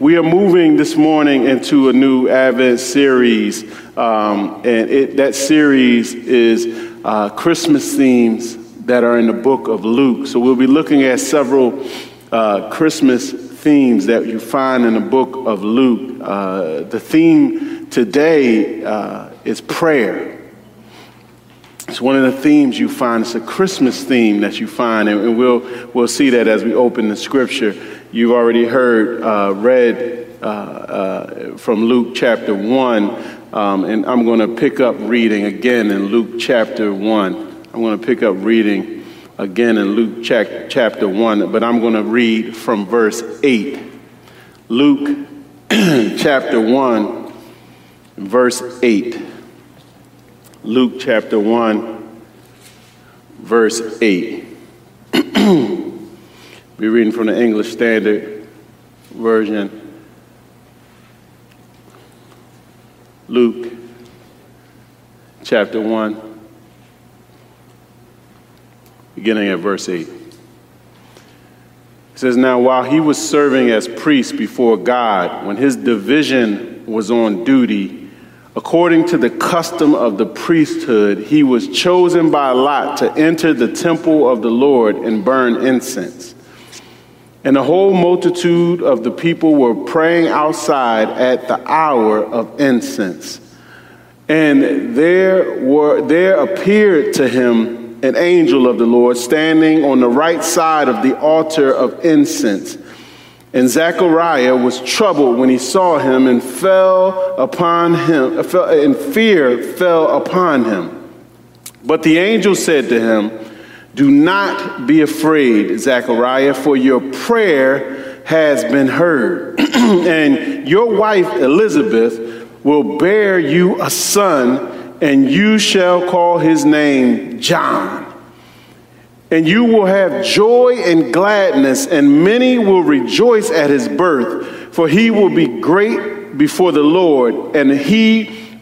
We are moving this morning into a new Advent series, um, and it, that series is uh, Christmas themes that are in the book of Luke. So we'll be looking at several uh, Christmas themes that you find in the book of Luke. Uh, the theme today uh, is prayer. It's one of the themes you find. It's a Christmas theme that you find, and we'll, we'll see that as we open the scripture. You've already heard, uh, read uh, uh, from Luke chapter 1, um, and I'm going to pick up reading again in Luke chapter 1. I'm going to pick up reading again in Luke chapter 1, but I'm going to read from verse 8. Luke chapter 1, verse 8. Luke chapter 1, verse 8. Be reading from the English Standard Version. Luke chapter 1, beginning at verse 8. It says, Now while he was serving as priest before God, when his division was on duty, According to the custom of the priesthood, he was chosen by Lot to enter the temple of the Lord and burn incense. And the whole multitude of the people were praying outside at the hour of incense. And there, were, there appeared to him an angel of the Lord standing on the right side of the altar of incense. And Zechariah was troubled when he saw him and fell upon him, and fear fell upon him. But the angel said to him, Do not be afraid, Zechariah, for your prayer has been heard. and your wife Elizabeth will bear you a son, and you shall call his name John. And you will have joy and gladness, and many will rejoice at his birth, for he will be great before the Lord, and he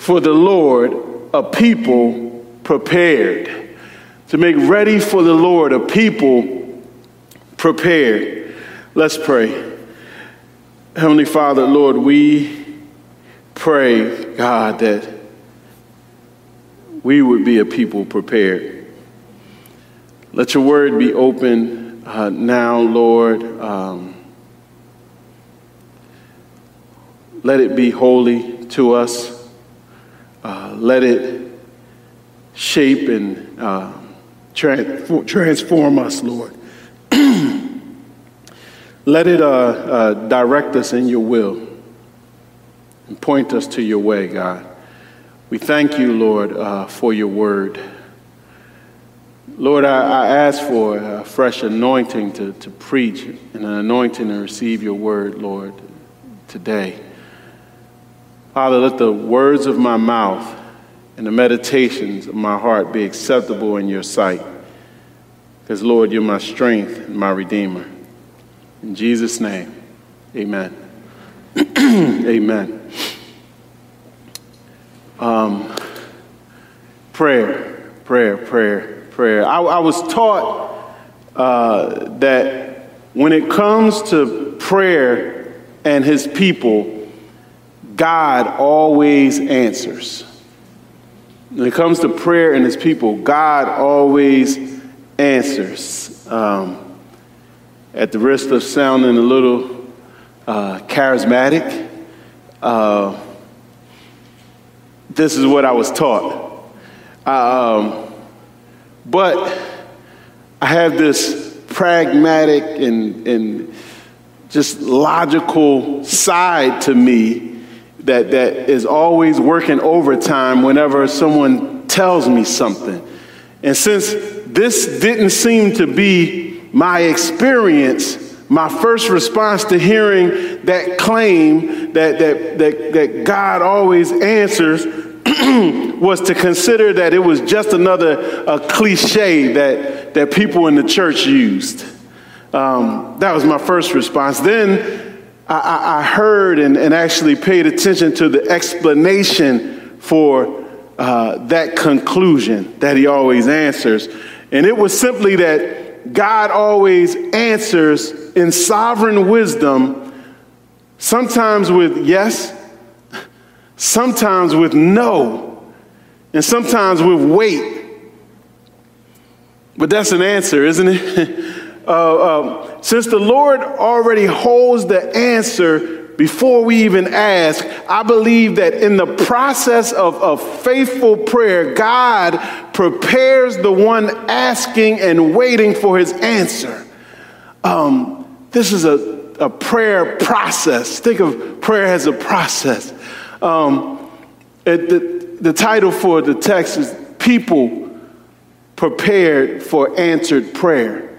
for the Lord a people prepared. To make ready for the Lord a people prepared. Let's pray. Heavenly Father, Lord, we pray, God, that we would be a people prepared. Let your word be open uh, now, Lord. Um, let it be holy to us. Uh, let it shape and uh, transform us, Lord. let it uh, uh, direct us in your will and point us to your way, God. We thank you, Lord, uh, for your word. Lord, I, I, ask for a fresh anointing to, to preach and an anointing to receive your word, Lord, today. Father, let the words of my mouth and the meditations of my heart be acceptable in your sight. Because, Lord, you're my strength and my redeemer. In Jesus' name, amen. amen. Um, prayer, prayer, prayer, prayer. I, I was taught uh, that when it comes to prayer and his people, God always answers. When it comes to prayer and his people, God always answers. Um, at the risk of sounding a little uh, charismatic, uh, this is what I was taught. Um, but I have this pragmatic and, and just logical side to me that, that is always working overtime whenever someone tells me something. And since this didn't seem to be my experience my first response to hearing that claim that, that, that, that God always answers was to consider that it was just another a cliche that, that people in the church used. Um, that was my first response. Then I, I heard and, and, actually paid attention to the explanation for uh, that conclusion that he always answers. And it was simply that God always answers in sovereign wisdom, sometimes with yes, sometimes with no, and sometimes with wait. But that's an answer, isn't it? uh, uh, since the Lord already holds the answer before we even ask, I believe that in the process of, of faithful prayer, God prepares the one asking and waiting for his answer. Um, this is a, a prayer process. Think of prayer as a process. Um, it, the, the title for the text is People Prepared for Answered Prayer.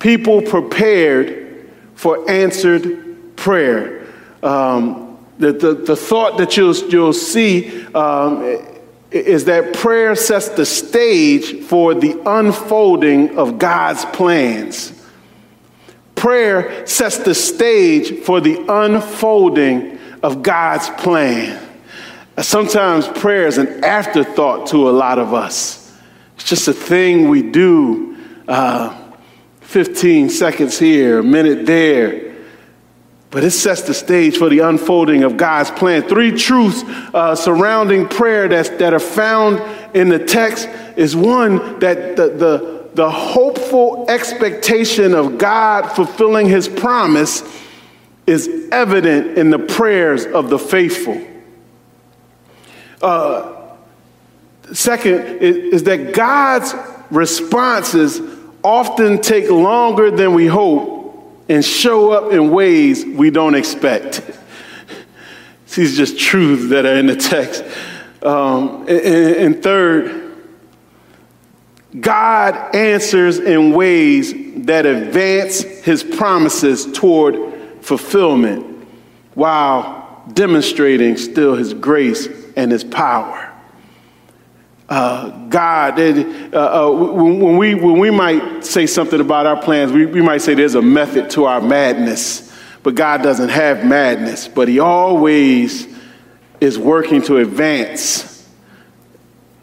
People prepared for answered prayer. Um, the, the, the, thought that you'll, you'll see um, is that prayer sets the stage for the unfolding of God's plans. Prayer sets the stage for the unfolding of God's plan. Sometimes prayer is an afterthought to a lot of us. It's just a thing we do uh, 15 seconds here, a minute there. But it sets the stage for the unfolding of God's plan. Three truths uh, surrounding prayer that's, that are found in the text is one, that the, the, the hopeful expectation of God fulfilling his promise is evident in the prayers of the faithful. Uh, second is, is that God's responses often take longer than we hope and show up in ways we don't expect. These just truths that are in the text. Um, and, and third, God answers in ways that advance his promises toward fulfillment while demonstrating still his grace and his power uh, God. uh, uh, when, we, when we might say something about our plans, we, we might say there's a method to our madness. But God doesn't have madness, but He always is working to advance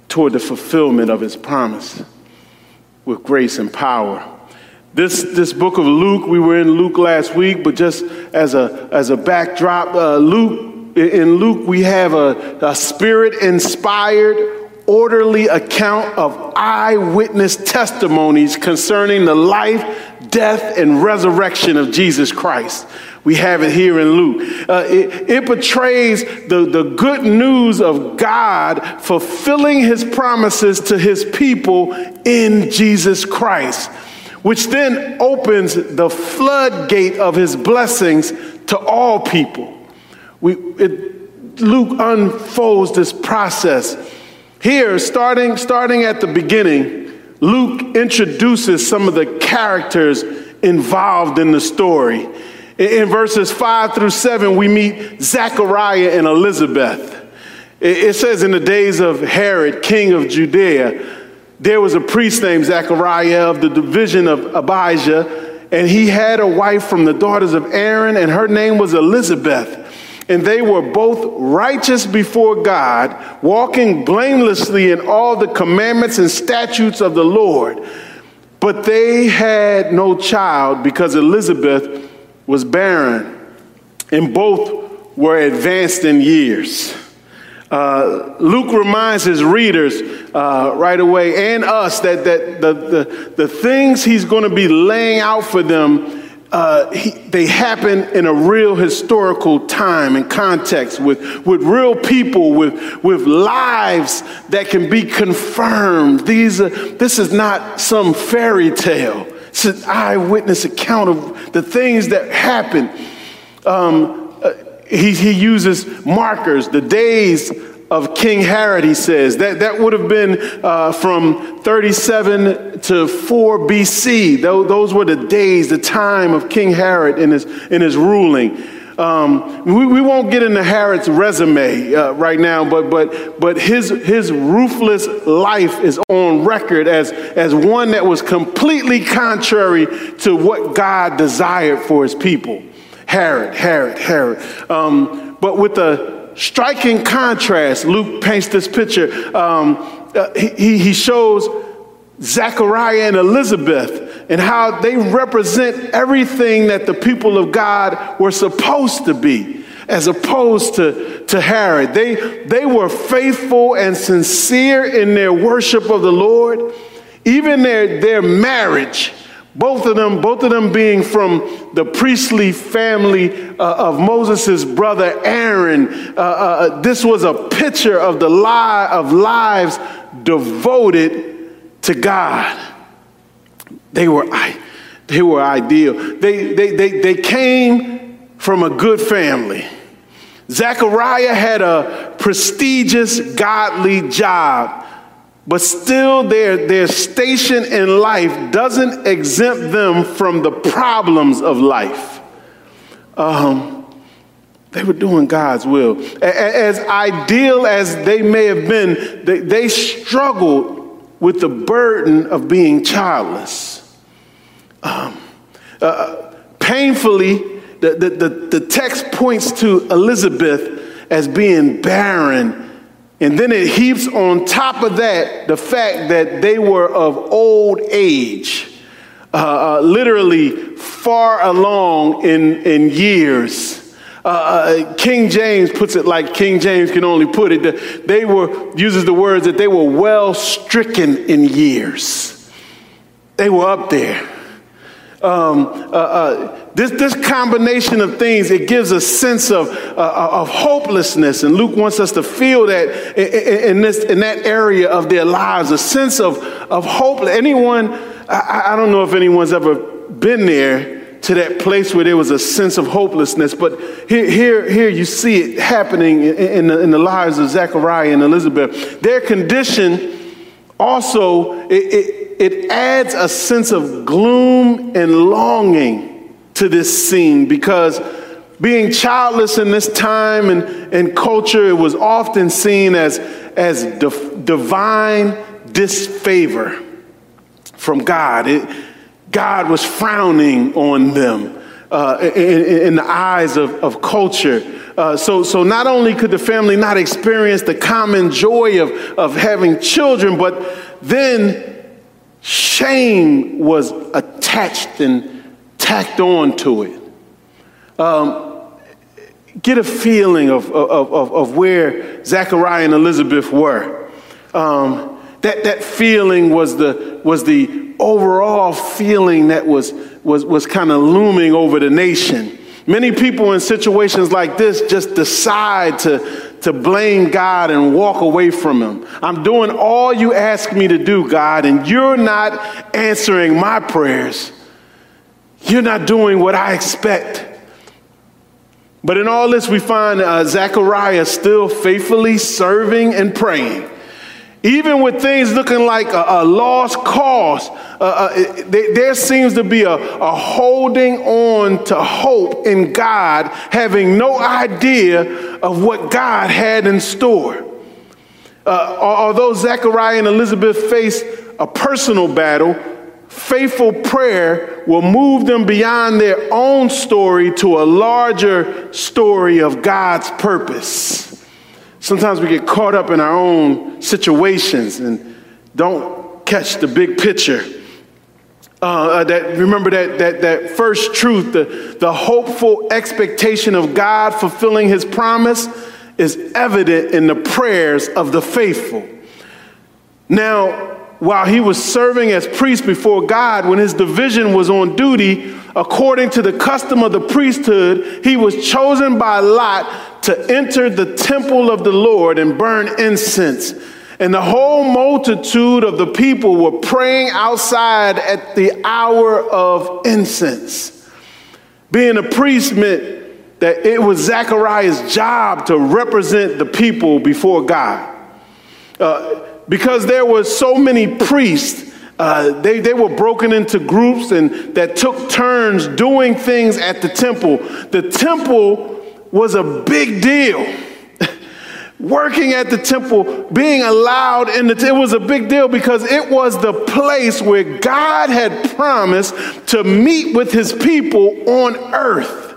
toward the fulfillment of His promise with grace and power. This, this book of Luke, we were in Luke last week, but just as a, as a backdrop, uh, Luke, in Luke, we have a, a spirit inspired orderly account of eyewitness testimonies concerning the life, death, and resurrection of Jesus Christ. We have it here in Luke. Uh, it, it portrays the, the good news of God fulfilling his promises to his people in Jesus Christ, which then opens the floodgate of his blessings to all people. We, it, Luke unfolds this process here, starting, starting at the beginning, Luke introduces some of the characters involved in the story. In verses 5 through 7, we meet Zechariah and Elizabeth. It says, In the days of Herod, king of Judea, there was a priest named Zechariah of the division of Abijah, and he had a wife from the daughters of Aaron, and her name was Elizabeth and they were both righteous before God, walking blamelessly in all the commandments and statutes of the Lord. But they had no child because Elizabeth was barren, and both were advanced in years. Uh, Luke reminds his readers uh, right away and us that, that the, the, the things he's going to be laying out for them uh, he, they happen in a real historical time and context with, with real people, with, with lives that can be confirmed. These are, this is not some fairy tale. It's an eyewitness account of the things that happen. Um, uh, he, he uses markers, the days of King Herod, he says. That, that would have been uh, from 37 to 4 BC. Those, those were the days, the time of King Herod in his, in his ruling. Um, we, we, won't get into Herod's resume uh, right now, but, but, but his, his ruthless life is on record as, as one that was completely contrary to what God desired for his people. Herod, Herod, Herod. Um, but with a striking contrast, Luke paints this picture. Um, uh, he, he shows Zechariah and Elizabeth and how they represent everything that the people of God were supposed to be, as opposed to, to Herod. They, they were faithful and sincere in their worship of the Lord. Even their, their marriage, both of them, both of them being from the priestly family uh, of Moses' brother Aaron. Uh, uh, this was a picture of the lie of lives devoted to God. They were, they were ideal. They, they, they, they came from a good family. Zechariah had a prestigious, godly job, but still their, their station in life doesn't exempt them from the problems of life. Um, they were doing God's will. As ideal as they may have been, they, they struggled with the burden of being childless. Um, uh, painfully, the, the, the, the text points to Elizabeth as being barren. And then it heaps on top of that the fact that they were of old age, uh, uh, literally far along in, in years. Uh, uh, King James puts it like King James can only put it. They were, uses the words that they were well stricken in years. They were up there. Um, uh, uh, this, this combination of things, it gives a sense of, uh, uh, of hopelessness. And Luke wants us to feel that in, in, this, in that area of their lives, a sense of, of hope. Anyone, I, I don't know if anyone's ever been there, to that place where there was a sense of hopelessness. But here, here, here you see it happening in, in, the, in the lives of Zechariah and Elizabeth. Their condition also, it, it, it adds a sense of gloom and longing to this scene because being childless in this time and, and culture, it was often seen as, as divine disfavor from God. It, God was frowning on them uh, in, in, the eyes of, of culture. Uh, so, so not only could the family not experience the common joy of, of having children, but then shame was attached and tacked on to it. Um, get a feeling of, of, of, of, where Zechariah and Elizabeth were. Um, that, that feeling was the, was the overall feeling that was, was, was kind of looming over the nation. Many people in situations like this just decide to, to blame God and walk away from Him. I'm doing all you ask me to do, God, and you're not answering my prayers. You're not doing what I expect. But in all this, we find uh, Zechariah still faithfully serving and praying. Even with things looking like a, a lost cause, uh, uh, there seems to be a, a holding on to hope in God, having no idea of what God had in store. Uh, although Zechariah and Elizabeth faced a personal battle, faithful prayer will move them beyond their own story to a larger story of God's purpose. Sometimes we get caught up in our own situations and don't catch the big picture. Uh, uh, that remember that, that, that first truth, the, the hopeful expectation of God fulfilling his promise is evident in the prayers of the faithful. Now, while he was serving as priest before God, when his division was on duty, according to the custom of the priesthood, he was chosen by Lot to enter the temple of the Lord and burn incense. And the whole multitude of the people were praying outside at the hour of incense. Being a priest meant that it was Zechariah's job to represent the people before God. Uh, because there were so many priests, uh, they, they were broken into groups and that took turns doing things at the temple. The temple was a big deal. Working at the temple, being allowed in the, it was a big deal because it was the place where God had promised to meet with his people on earth.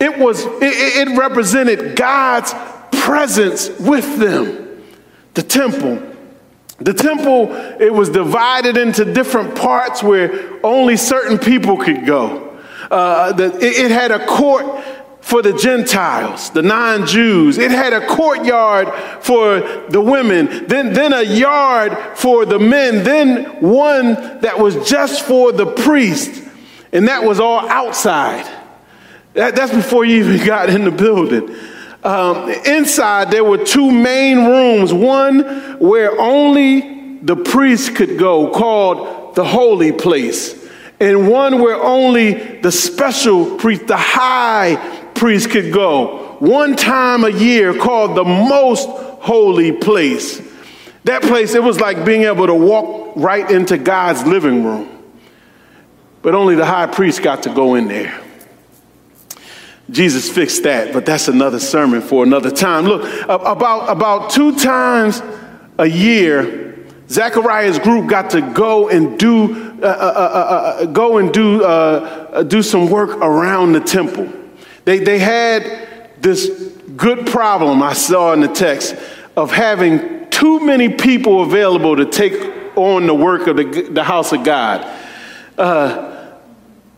It was, it, it represented God's presence with them. The temple. The temple, it was divided into different parts where only certain people could go. Uh, the, it, it had a court for the Gentiles, the non Jews. It had a courtyard for the women, then, then a yard for the men, then one that was just for the priest. And that was all outside. That, that's before you even got in the building. Um, inside, there were two main rooms one where only the priest could go, called the holy place, and one where only the special priest, the high priest, could go. One time a year, called the most holy place. That place, it was like being able to walk right into God's living room. But only the high priest got to go in there. Jesus fixed that, but that's another sermon for another time. Look, about, about two times a year, Zechariah's group got to go and do, uh, uh, uh, uh go and do, uh, uh, do some work around the temple. They, they had this good problem I saw in the text of having too many people available to take on the work of the, the house of God.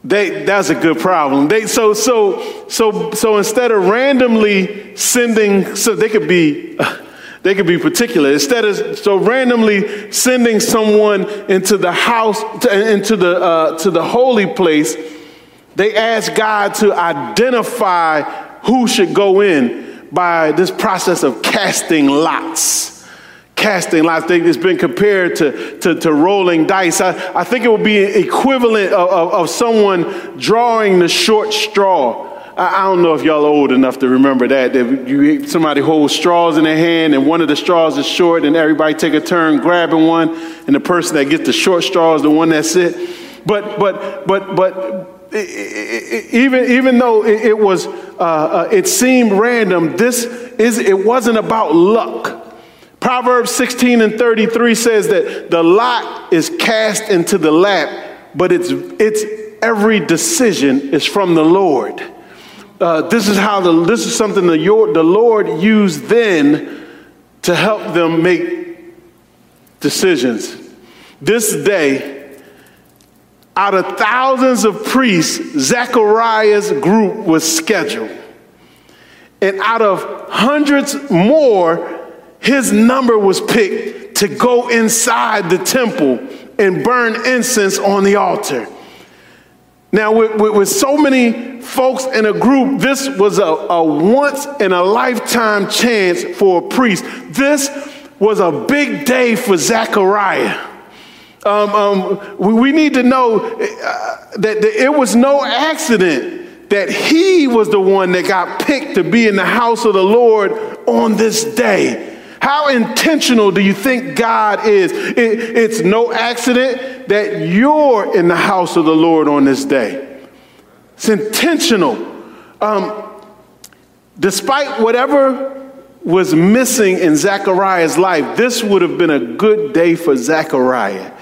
They, that's a good problem. They, so, so, so, so instead of randomly sending, so they could be, they could be particular. Instead of so randomly sending someone into the house, to, into the uh, to the holy place, they ask God to identify who should go in by this process of casting lots casting lots. It's been compared to, to, to rolling dice. I, I, think it would be equivalent of, of, of someone drawing the short straw. I, I don't know if y'all are old enough to remember that. That you, somebody holds straws in their hand and one of the straws is short and everybody take a turn grabbing one and the person that gets the short straw is the one that's it. But, but, but, but even, even though it, was, uh, uh, it seemed random, this is, it wasn't about luck. Proverbs 16 and 33 says that the lot is cast into the lap, but it's, it's every decision is from the Lord. Uh, this is how the, this is something the, the Lord used then to help them make decisions. This day, out of thousands of priests, Zechariah's group was scheduled. And out of hundreds more, his number was picked to go inside the temple and burn incense on the altar. Now, with, with, with, so many folks in a group, this was a, a once in a lifetime chance for a priest. This was a big day for Zechariah. Um, um, we, we, need to know uh, that, that it was no accident that he was the one that got picked to be in the house of the Lord on this day. How intentional do you think God is? It, it's no accident that you're in the house of the Lord on this day. It's intentional. Um, despite whatever was missing in Zechariah's life, this would have been a good day for Zechariah.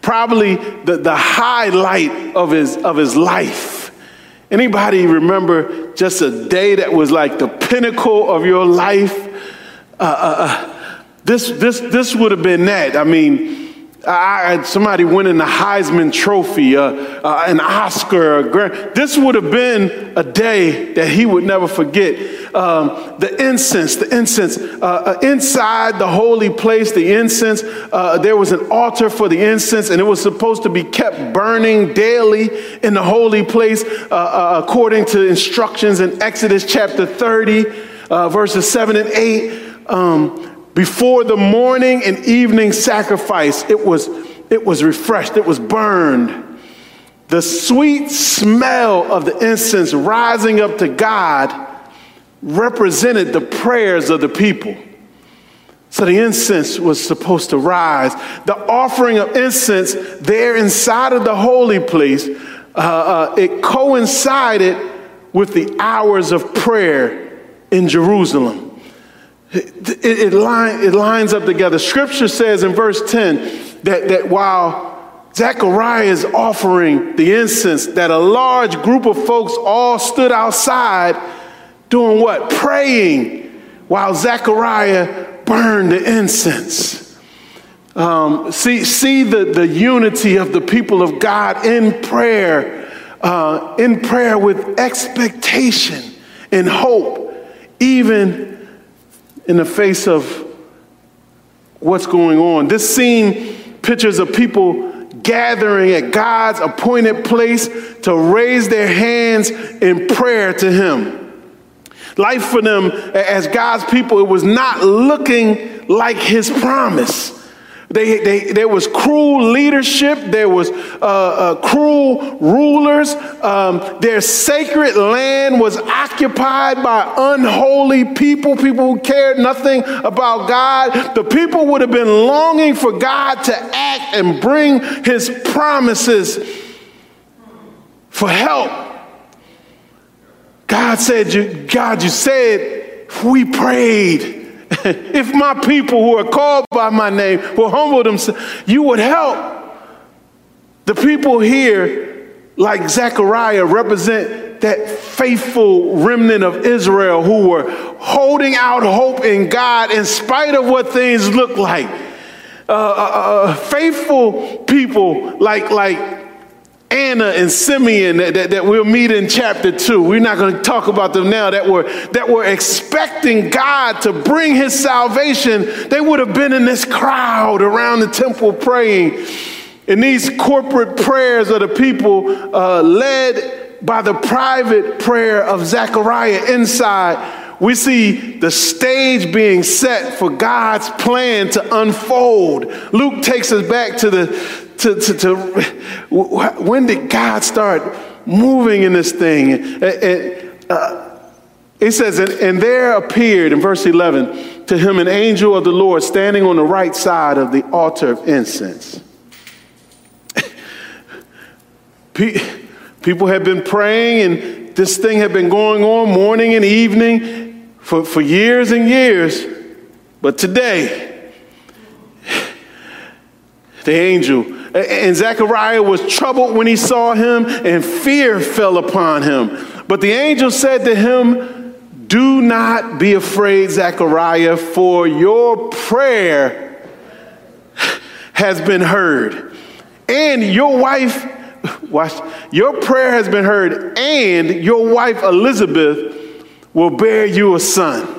Probably the, the highlight of his, of his life. Anybody remember just a day that was like the pinnacle of your life? Uh, uh, this, this, this would have been that. I mean, I, somebody winning the Heisman Trophy, uh, uh, an Oscar. This would have been a day that he would never forget. Um, the incense, the incense, uh, uh inside the holy place, the incense, there was an altar for the incense, and it was supposed to be kept burning daily in the holy place according to instructions in Exodus chapter 30, verses 7 and 8 um, before the morning and evening sacrifice, it was, it was refreshed, it was burned. the sweet smell of the incense rising up to God represented the prayers of the people. So the incense was supposed to rise. The offering of incense there inside of the holy place, uh, uh, it coincided with the hours of prayer in Jerusalem. It, it, line, it lines up together. Scripture says in verse 10 that, that while Zechariah is offering the incense that a large group of folks all stood outside doing what? Praying while Zechariah burned the incense. Um, see, see the, the unity of the people of God in prayer, uh, in prayer with expectation and hope, even in the face of what's going on. This scene pictures of people gathering at God's appointed place to raise their hands in prayer to Him. Life for them as God's people, it was not looking like His promise. They, they, there was cruel leadership. There was uh, uh, cruel rulers. Um, their sacred land was occupied by unholy people, people who cared nothing about God. The people would have been longing for God to act and bring his promises for help. God said, you, God, you said, we prayed. if my people who are called by my name will humble themselves, you would help. The people here, like Zechariah, represent that faithful remnant of Israel who were holding out hope in God in spite of what things look like. Uh, uh, uh, faithful people like, like Anna and Simeon that, that, that, we'll meet in chapter two. We're not going to talk about them now that were, that were expecting God to bring his salvation. They would have been in this crowd around the temple praying. In these corporate prayers of the people, uh, led by the private prayer of Zechariah inside, we see the stage being set for God's plan to unfold. Luke takes us back to the to, to, to when did God start moving in this thing? And, uh, it says, and, and there appeared in verse 11 to him an angel of the Lord standing on the right side of the altar of incense. People had been praying, and this thing had been going on morning and evening for, for years and years. But today, the angel and Zechariah was troubled when he saw him, and fear fell upon him. But the angel said to him, Do not be afraid, Zechariah, for your prayer has been heard. And your wife, watch, your prayer has been heard, and your wife Elizabeth will bear you a son.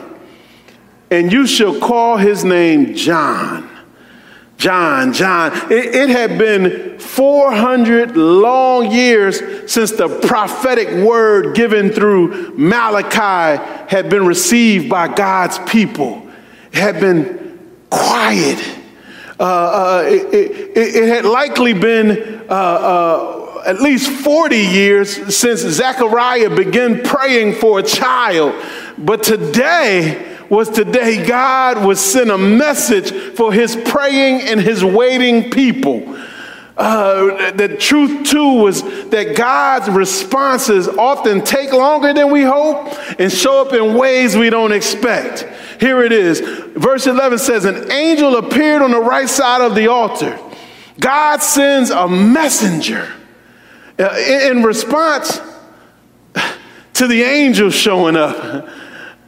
And you shall call his name John. John, John. It, it, had been 400 long years since the prophetic word given through Malachi had been received by God's people. It had been quiet. Uh, uh, it, it, it, had likely been uh, uh at least 40 years since Zechariah began praying for a child. But today, was today God would send a message for his praying and his waiting people. Uh, the truth too was that God's responses often take longer than we hope and show up in ways we don't expect. Here it is. Verse 11 says, An angel appeared on the right side of the altar. God sends a messenger. Uh, in response to the angel showing up,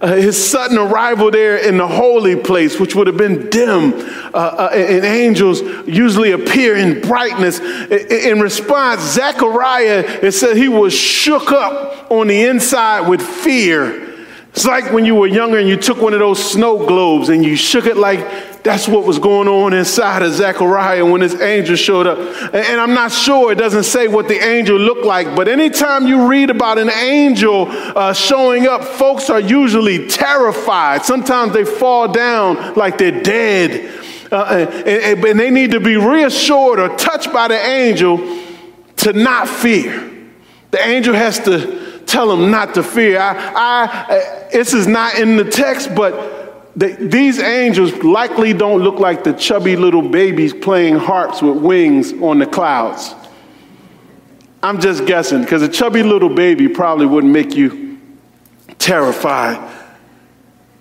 uh, his sudden arrival there in the holy place, which would have been dim, uh, uh, and angels usually appear in brightness. In, response, Zechariah, it said he was shook up on the inside with fear. It's like when you were younger and you took one of those snow globes and you shook it like that's what was going on inside of Zechariah when this angel showed up. And I'm not sure, it doesn't say what the angel looked like, but anytime you read about an angel uh, showing up, folks are usually terrified. Sometimes they fall down like they're dead. Uh, and, and, they need to be reassured or touched by the angel to not fear. The angel has to tell them not to fear. I, I, this is not in the text, but the, these angels likely don't look like the chubby little babies playing harps with wings on the clouds. I'm just guessing, because a chubby little baby probably wouldn't make you terrified.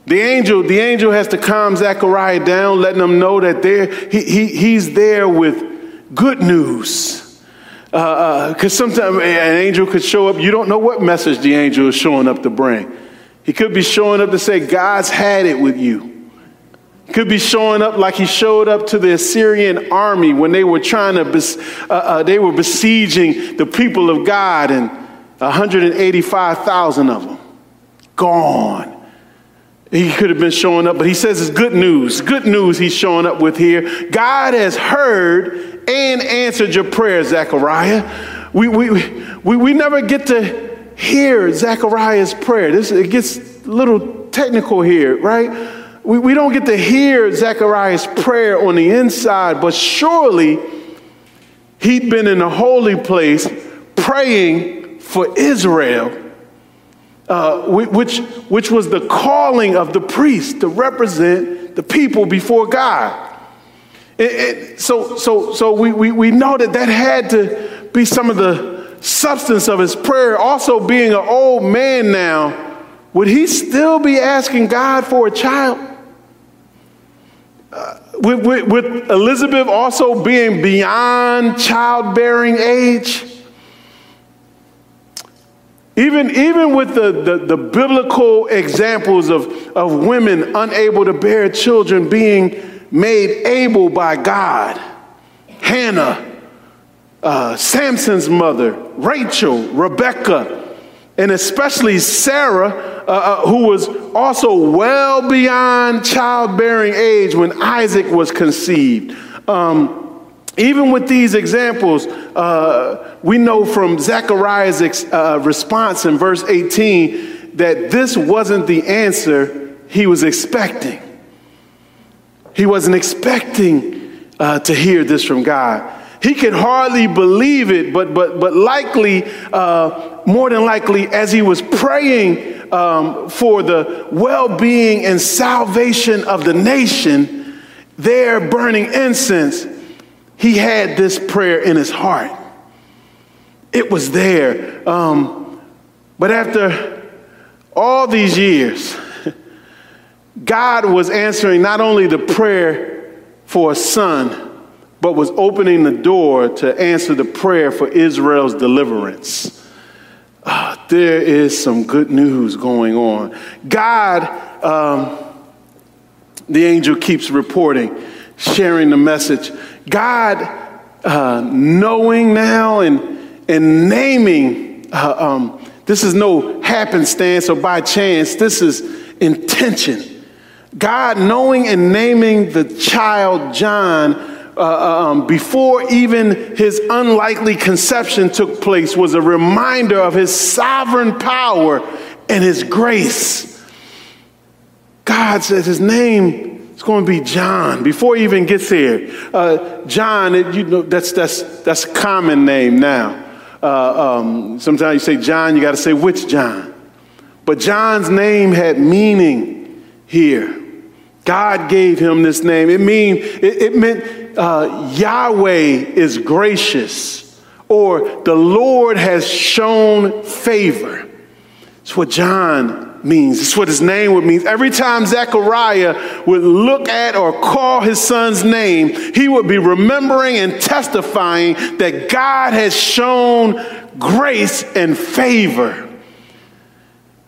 The angel, the angel has to calm Zechariah down, letting him know that there, he, he, he's there with good news. Because uh, uh, sometimes an angel could show up, you don't know what message the angel is showing up to bring. He could be showing up to say, God's had it with you. He could be showing up like he showed up to the Assyrian army when they were trying to, bes- uh, uh, they were besieging the people of God, and 185,000 of them gone. He could have been showing up, but he says it's good news. Good news he's showing up with here. God has heard and answered your prayer, Zechariah. We, we, we, we never get to hear Zechariah's prayer. This, it gets a little technical here, right? We, we don't get to hear Zechariah's prayer on the inside, but surely he'd been in a holy place praying for Israel uh, which, which was the calling of the priest to represent the people before God. It, it, so so, so we, we, we know that that had to be some of the substance of his prayer. Also, being an old man now, would he still be asking God for a child? Uh, with, with, with Elizabeth also being beyond childbearing age? Even, even with the, the, the, biblical examples of, of women unable to bear children being made able by God, Hannah, uh, Samson's mother, Rachel, Rebecca, and especially Sarah, uh, uh, who was also well beyond childbearing age when Isaac was conceived. Um, even with these examples, uh, we know from Zechariah's ex- uh, response in verse 18 that this wasn't the answer he was expecting. He wasn't expecting uh, to hear this from God. He could hardly believe it, but, but, but likely, uh, more than likely, as he was praying um, for the well being and salvation of the nation, there burning incense, he had this prayer in his heart. It was there. Um, but after all these years, God was answering not only the prayer for a son, but was opening the door to answer the prayer for Israel's deliverance. Uh, there is some good news going on. God, um, the angel keeps reporting, sharing the message. God, uh, knowing now and, and naming, uh, um, this is no happenstance or by chance, this is intention. God knowing and naming the child John uh, uh um, before even his unlikely conception took place was a reminder of his sovereign power and his grace. God says his name it's going to be John. Before he even gets here, uh, John, you know, that's, that's, that's a common name now. Uh, um, sometimes you say John, you got to say which John. But John's name had meaning here. God gave him this name. It, mean, it, it meant uh, Yahweh is gracious, or the Lord has shown favor. It's what John means. It's what his name would mean. Every time Zechariah would look at or call his son's name, he would be remembering and testifying that God has shown grace and favor.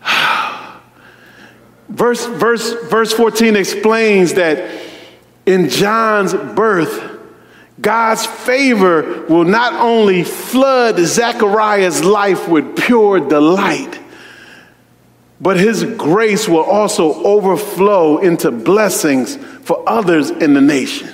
verse, verse, verse 14 explains that in John's birth, God's favor will not only flood Zechariah's life with pure delight, but his grace will also overflow into blessings for others in the nation.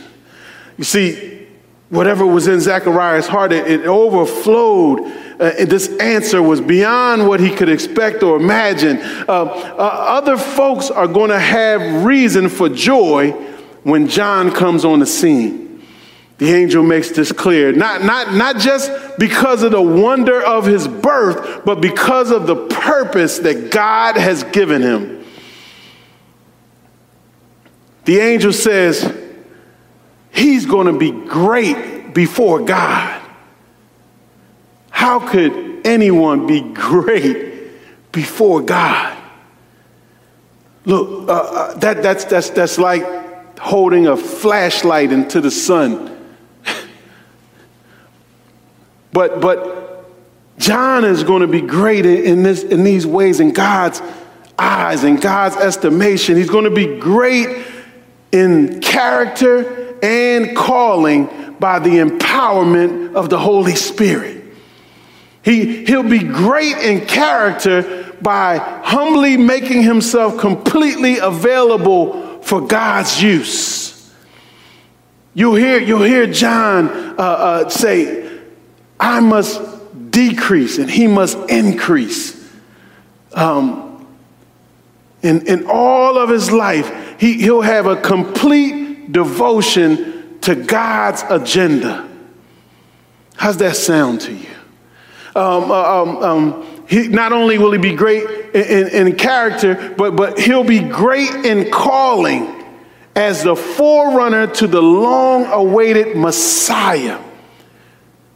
You see, whatever was in Zechariah's heart, it, it overflowed. Uh, this answer was beyond what he could expect or imagine. Uh, uh, other folks are going to have reason for joy when John comes on the scene. the angel makes this clear. Not, not, not just because of the wonder of his birth, but because of the purpose that God has given him. The angel says, He's going to be great before God. How could anyone be great before God? Look, uh, uh, that, that's, that's, that's like holding a flashlight into the sun but, but John is going to be great in, this, in these ways in God's eyes, in God's estimation. He's going to be great in character and calling by the empowerment of the Holy Spirit. He, he'll be great in character by humbly making himself completely available for God's use. You'll hear, you'll hear John uh, uh, say, I must decrease and he must increase. Um, in, in all of his life, he, he'll have a complete devotion to God's agenda. How's that sound to you? Um, uh, um, um, he, not only will he be great in, in, in character, but, but he'll be great in calling as the forerunner to the long awaited Messiah.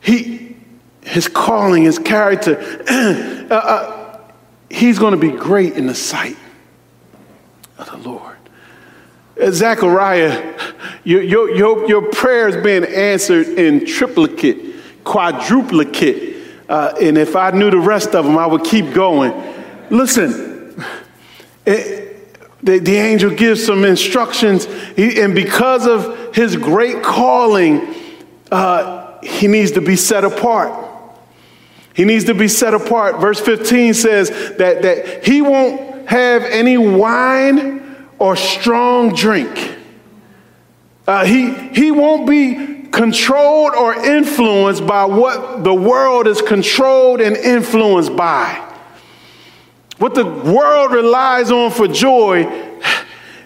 He, his calling, his character, uh, uh, he's going to be great in the sight of the Lord. Uh, Zechariah, your, your, your, your prayer is being answered in triplicate, quadruplicate. Uh, and if I knew the rest of them, I would keep going. Listen, it, the, the angel gives some instructions, he, and because of his great calling, uh, he needs to be set apart. He needs to be set apart. Verse 15 says that, that he won't have any wine or strong drink. Uh, he, he won't be controlled or influenced by what the world is controlled and influenced by. What the world relies on for joy,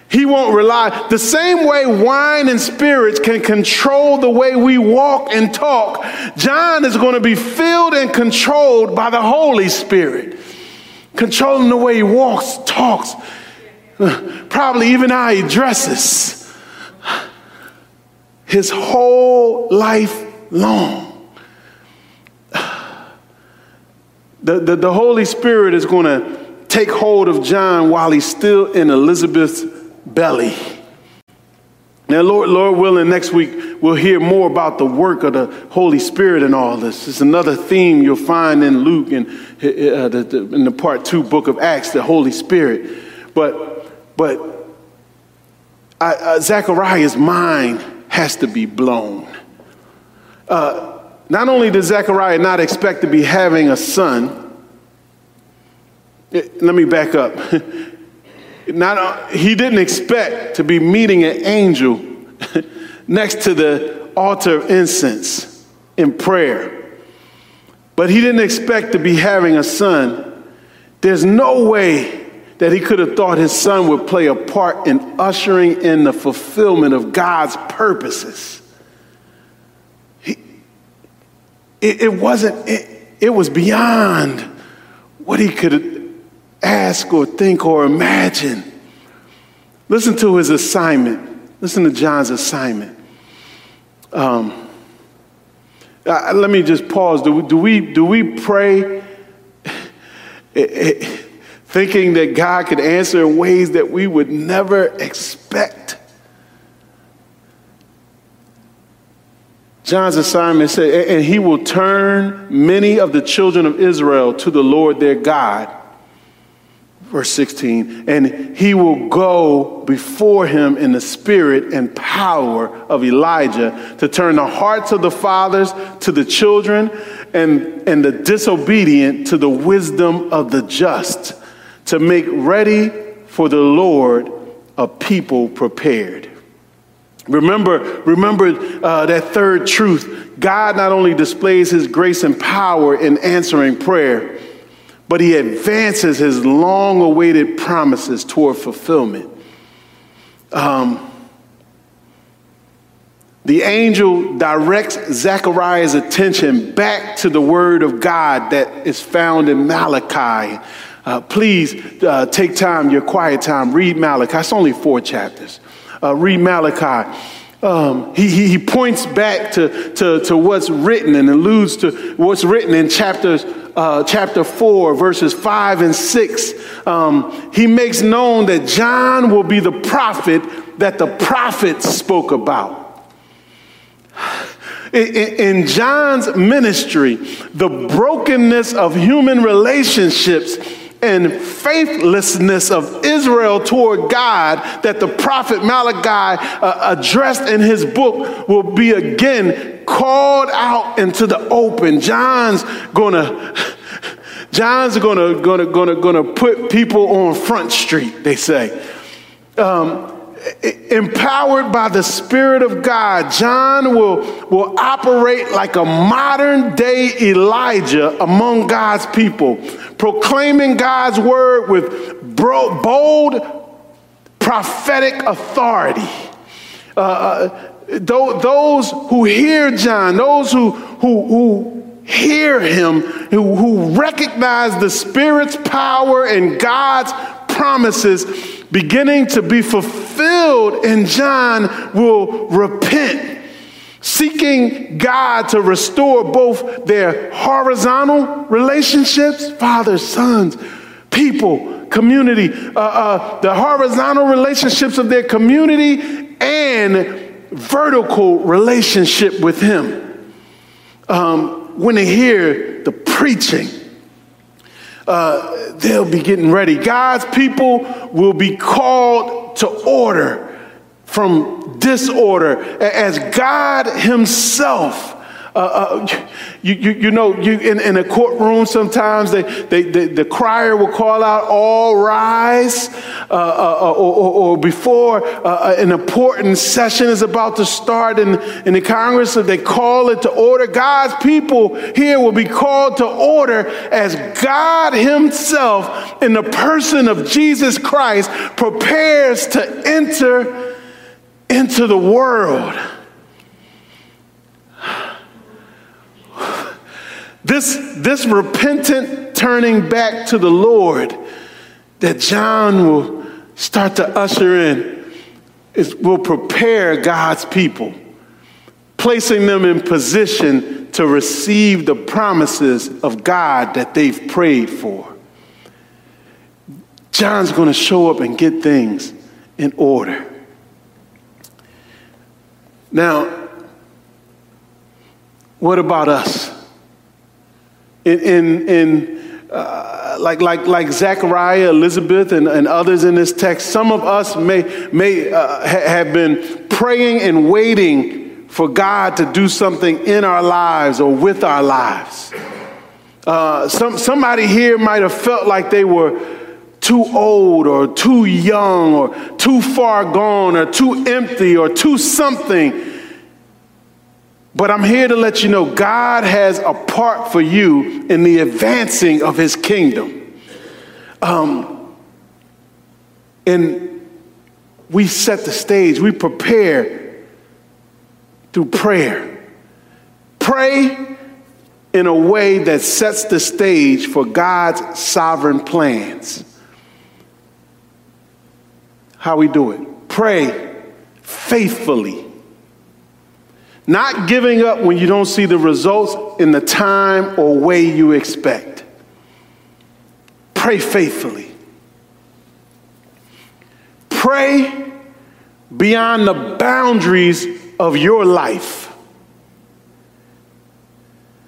he won't rely. The same way wine and spirits can control the way we walk and talk, John is going to be filled and controlled by the Holy Spirit, controlling the way he walks, talks, probably even how he dresses. His whole life long. The, the, the Holy Spirit is going to take hold of John while he's still in Elizabeth's belly. Now, Lord, Lord willing, next week we'll hear more about the work of the Holy Spirit and all this. It's another theme you'll find in Luke and uh, the, the, in the part two book of Acts, the Holy Spirit. But, but uh, uh, Zechariah's mind has to be blown. Uh, not only does Zechariah not expect to be having a son, it, let me back up. Not, he didn't expect to be meeting an angel next to the altar of incense in prayer. But he didn't expect to be having a son. There's no way that he could have thought his son would play a part in ushering in the fulfillment of God's purposes. He, it, it wasn't, it, it was beyond what he could ask or think or imagine. Listen to his assignment. Listen to John's assignment. Um, uh, let me just pause. Do we, do we, do we pray eh, thinking that God could answer in ways that we would never expect? John's assignment said, and he will turn many of the children of Israel to the Lord their God verse 16, and he will go before him in the spirit and power of Elijah to turn the hearts of the fathers to the children and, and the disobedient to the wisdom of the just, to make ready for the Lord a people prepared. Remember, remember uh, that third truth. God not only displays his grace and power in answering prayer, but he advances his long awaited promises toward fulfillment. Um, the angel directs Zechariah's attention back to the word of God that is found in Malachi. Uh, please uh, take time, your quiet time, read Malachi. It's only four chapters. Uh, read Malachi. Um, he, he, he, points back to, to, to what's written and alludes to what's written in chapters, uh, chapter 4, verses 5 and 6. Um, he makes known that John will be the prophet that the prophets spoke about. In John's ministry, the brokenness of human relationships and faithlessness of Israel toward God that the prophet Malachi uh, addressed in his book will be again called out into the open. John's gonna John's gonna gonna gonna gonna put people on Front Street. They say. Um, empowered by the Spirit of God, John will, will operate like a modern day Elijah among God's people, proclaiming God's word with bold prophetic authority. Uh, uh those who hear John, those who, who, who hear him, who, who recognize the Spirit's power and God's promises, beginning to be fulfilled in John will repent, seeking God to restore both their horizontal relationships, fathers, sons, people, community, uh, uh, the horizontal relationships of their community, and vertical relationship with Him. Um, when they hear the preaching, uh, they'll be getting ready. God's people will be called to order from disorder as God Himself uh, uh, you, you, you, know, you, in, in a courtroom, sometimes they, they, they, the crier will call out, All rise, uh, uh, uh or, or, or, before uh, an important session is about to start in, in the Congress, they call it to order. God's people here will be called to order as God Himself, in the person of Jesus Christ, prepares to enter into the world. This, this repentant turning back to the Lord that John will start to usher in is, will prepare God's people, placing them in position to receive the promises of God that they've prayed for. John's going to show up and get things in order. Now, what about us? in, in, in uh, like, like, like Zechariah, Elizabeth, and, and others in this text, some of us may, may uh, ha- have been praying and waiting for God to do something in our lives or with our lives. Uh, some, somebody here might have felt like they were too old or too young or too far gone or too empty or too something but I'm here to let you know God has a part for you in the advancing of his kingdom. Um, and we set the stage, we prepare through prayer. Pray in a way that sets the stage for God's sovereign plans. How we do it? Pray faithfully not giving up when you don't see the results in the time or way you expect. Pray faithfully. Pray beyond the boundaries of your life.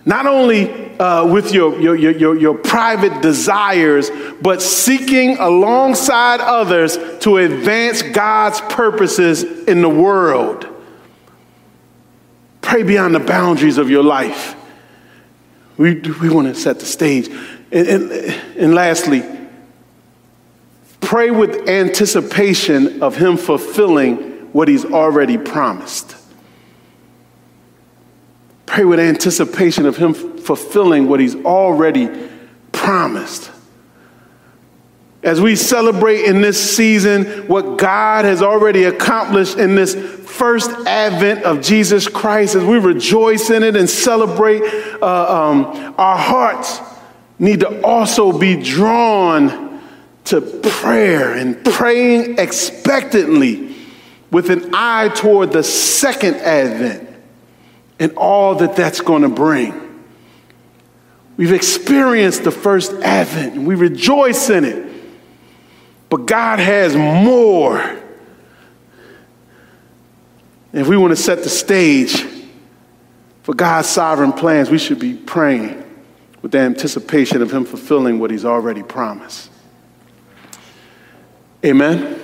Not only uh, with your, your, your, your private desires, but seeking alongside others to advance God's purposes in the world. Pray beyond the boundaries of your life. We, we want to set the stage. And, and, and lastly, pray with anticipation of Him fulfilling what He's already promised. Pray with anticipation of Him fulfilling what He's already promised. as we celebrate in this season what God has already accomplished in this first advent of Jesus Christ, as we rejoice in it and celebrate, uh, um, our hearts need to also be drawn to prayer and praying expectantly with an eye toward the second advent and all that that's going to bring. We've experienced the first advent and we rejoice in it. But God has more. If we want to set the stage for God's sovereign plans, we should be praying with the anticipation of Him fulfilling what He's already promised. Amen.